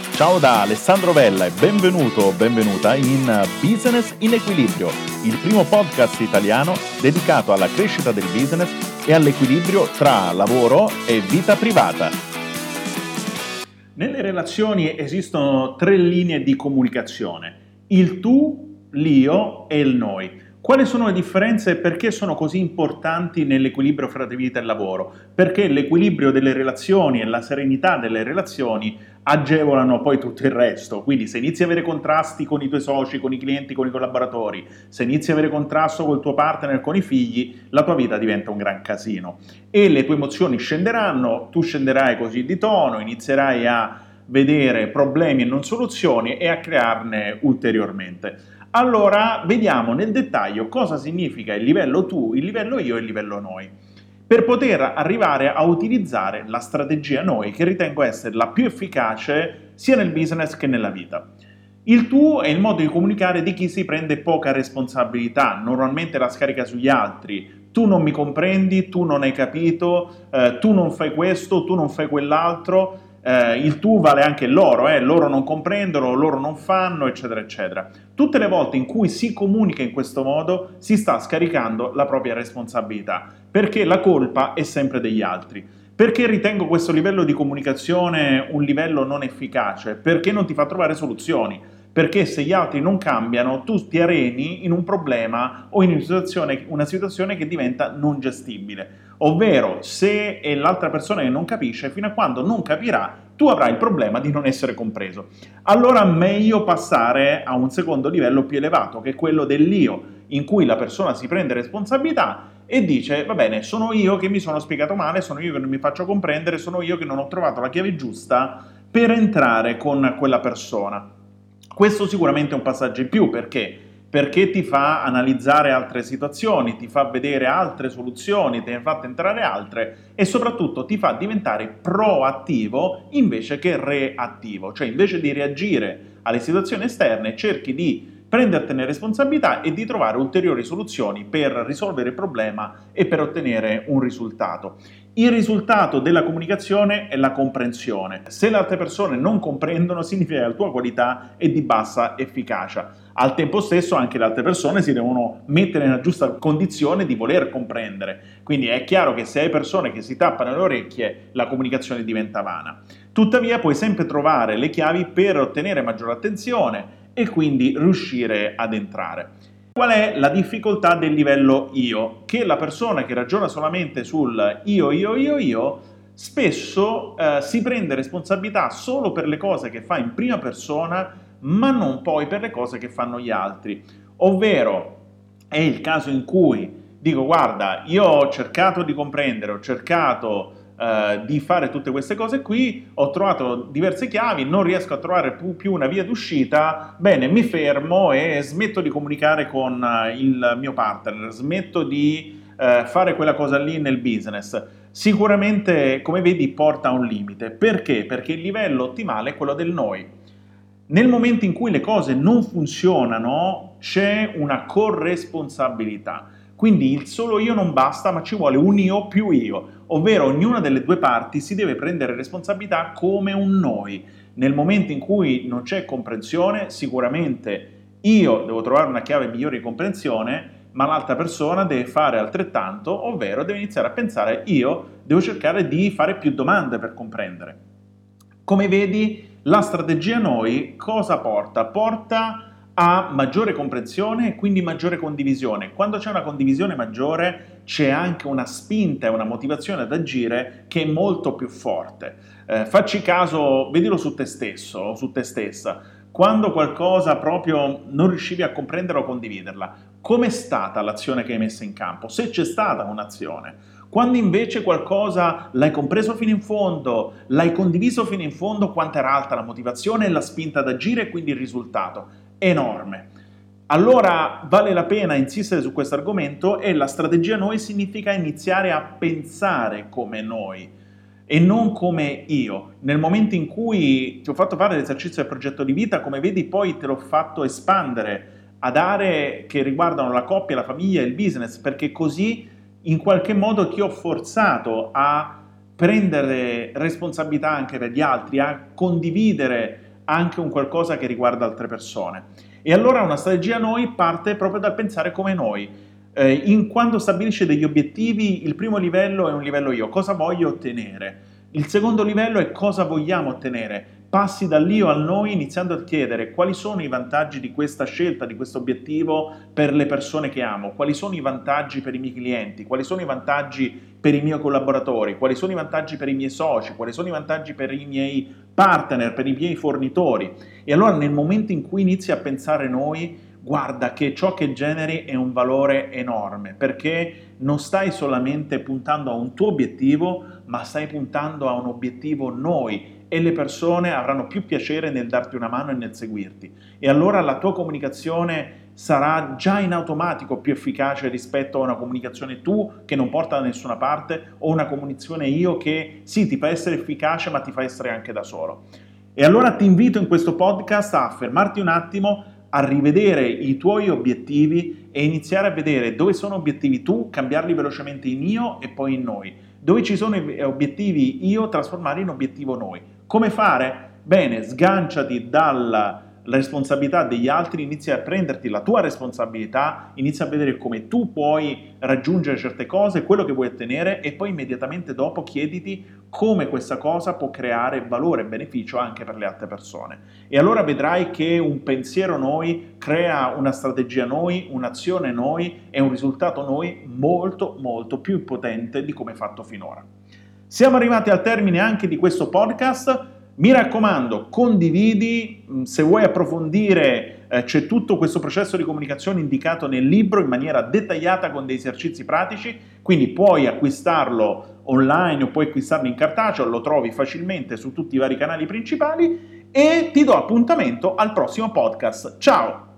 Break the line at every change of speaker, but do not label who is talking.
Ciao da Alessandro Vella e benvenuto o benvenuta in Business in Equilibrio, il primo podcast italiano dedicato alla crescita del business e all'equilibrio tra lavoro e vita privata. Nelle relazioni esistono tre linee di comunicazione, il tu, l'io e il noi. Quali sono le differenze e perché sono così importanti nell'equilibrio fra vita e lavoro? Perché l'equilibrio delle relazioni e la serenità delle relazioni agevolano poi tutto il resto. Quindi se inizi a avere contrasti con i tuoi soci, con i clienti, con i collaboratori, se inizi a avere contrasto col tuo partner, con i figli, la tua vita diventa un gran casino. E le tue emozioni scenderanno, tu scenderai così di tono, inizierai a vedere problemi e non soluzioni e a crearne ulteriormente. Allora vediamo nel dettaglio cosa significa il livello tu, il livello io e il livello noi, per poter arrivare a utilizzare la strategia noi che ritengo essere la più efficace sia nel business che nella vita. Il tu è il modo di comunicare di chi si prende poca responsabilità, normalmente la scarica sugli altri. Tu non mi comprendi, tu non hai capito, eh, tu non fai questo, tu non fai quell'altro eh, il tu vale anche loro, eh, loro non comprendono, loro non fanno, eccetera, eccetera. Tutte le volte in cui si comunica in questo modo si sta scaricando la propria responsabilità, perché la colpa è sempre degli altri. Perché ritengo questo livello di comunicazione un livello non efficace? Perché non ti fa trovare soluzioni perché se gli altri non cambiano tu ti areni in un problema o in una situazione, una situazione che diventa non gestibile. Ovvero, se è l'altra persona che non capisce, fino a quando non capirà, tu avrai il problema di non essere compreso. Allora meglio passare a un secondo livello più elevato, che è quello dell'io, in cui la persona si prende responsabilità e dice, va bene, sono io che mi sono spiegato male, sono io che non mi faccio comprendere, sono io che non ho trovato la chiave giusta per entrare con quella persona. Questo sicuramente è un passaggio in più perché? Perché ti fa analizzare altre situazioni, ti fa vedere altre soluzioni, te ne fa entrare altre e soprattutto ti fa diventare proattivo invece che reattivo, cioè invece di reagire alle situazioni esterne cerchi di prendertene responsabilità e di trovare ulteriori soluzioni per risolvere il problema e per ottenere un risultato. Il risultato della comunicazione è la comprensione. Se le altre persone non comprendono, significa che la tua qualità è di bassa efficacia. Al tempo stesso anche le altre persone si devono mettere nella giusta condizione di voler comprendere. Quindi è chiaro che se hai persone che si tappano le orecchie, la comunicazione diventa vana. Tuttavia puoi sempre trovare le chiavi per ottenere maggiore attenzione e quindi riuscire ad entrare. Qual è la difficoltà del livello io? Che la persona che ragiona solamente sul io, io, io, io, spesso eh, si prende responsabilità solo per le cose che fa in prima persona, ma non poi per le cose che fanno gli altri. Ovvero è il caso in cui dico guarda, io ho cercato di comprendere, ho cercato eh, di fare tutte queste cose qui, ho trovato diverse chiavi, non riesco a trovare più, più una via d'uscita, bene, mi fermo e smetto di comunicare con uh, il mio partner, smetto di uh, fare quella cosa lì nel business. Sicuramente, come vedi, porta a un limite. Perché? Perché il livello ottimale è quello del noi. Nel momento in cui le cose non funzionano, c'è una corresponsabilità. Quindi il solo io non basta, ma ci vuole un io più io, ovvero ognuna delle due parti si deve prendere responsabilità come un noi. Nel momento in cui non c'è comprensione, sicuramente io devo trovare una chiave migliore di comprensione, ma l'altra persona deve fare altrettanto, ovvero deve iniziare a pensare io devo cercare di fare più domande per comprendere. Come vedi, la strategia noi cosa porta? Porta ha maggiore comprensione e quindi maggiore condivisione. Quando c'è una condivisione maggiore c'è anche una spinta e una motivazione ad agire che è molto più forte. Eh, facci caso, vedilo su te stesso o su te stessa. Quando qualcosa proprio non riuscivi a comprendere o condividerla, com'è stata l'azione che hai messo in campo? Se c'è stata un'azione. Quando invece qualcosa l'hai compreso fino in fondo, l'hai condiviso fino in fondo, quanto era alta la motivazione e la spinta ad agire e quindi il risultato enorme. Allora vale la pena insistere su questo argomento e la strategia noi significa iniziare a pensare come noi e non come io. Nel momento in cui ti ho fatto fare l'esercizio del progetto di vita, come vedi poi te l'ho fatto espandere ad aree che riguardano la coppia, la famiglia e il business, perché così in qualche modo ti ho forzato a prendere responsabilità anche per gli altri, a condividere anche un qualcosa che riguarda altre persone. E allora una strategia noi parte proprio dal pensare come noi. Eh, in quando stabilisce degli obiettivi, il primo livello è un livello io, cosa voglio ottenere? Il secondo livello è cosa vogliamo ottenere. Passi dall'io al noi iniziando a chiedere quali sono i vantaggi di questa scelta, di questo obiettivo per le persone che amo, quali sono i vantaggi per i miei clienti, quali sono i vantaggi per i miei collaboratori, quali sono i vantaggi per i miei soci, quali sono i vantaggi per i miei partner, per i miei fornitori. E allora nel momento in cui inizi a pensare noi, guarda che ciò che generi è un valore enorme, perché non stai solamente puntando a un tuo obiettivo, ma stai puntando a un obiettivo noi e le persone avranno più piacere nel darti una mano e nel seguirti. E allora la tua comunicazione sarà già in automatico più efficace rispetto a una comunicazione tu che non porta da nessuna parte o una comunicazione io che sì ti fa essere efficace ma ti fa essere anche da solo. E allora ti invito in questo podcast a fermarti un attimo, a rivedere i tuoi obiettivi e iniziare a vedere dove sono obiettivi tu, cambiarli velocemente in io e poi in noi. Dove ci sono obiettivi io, trasformarli in obiettivo noi. Come fare? Bene, sganciati dalla la responsabilità degli altri, inizi a prenderti la tua responsabilità, inizi a vedere come tu puoi raggiungere certe cose, quello che vuoi ottenere e poi immediatamente dopo chiediti come questa cosa può creare valore e beneficio anche per le altre persone. E allora vedrai che un pensiero noi crea una strategia noi, un'azione noi e un risultato noi molto molto più potente di come fatto finora. Siamo arrivati al termine anche di questo podcast. Mi raccomando, condividi, mm, se vuoi approfondire eh, c'è tutto questo processo di comunicazione indicato nel libro in maniera dettagliata con dei esercizi pratici, quindi puoi acquistarlo online o puoi acquistarlo in cartaceo, lo trovi facilmente su tutti i vari canali principali e ti do appuntamento al prossimo podcast. Ciao!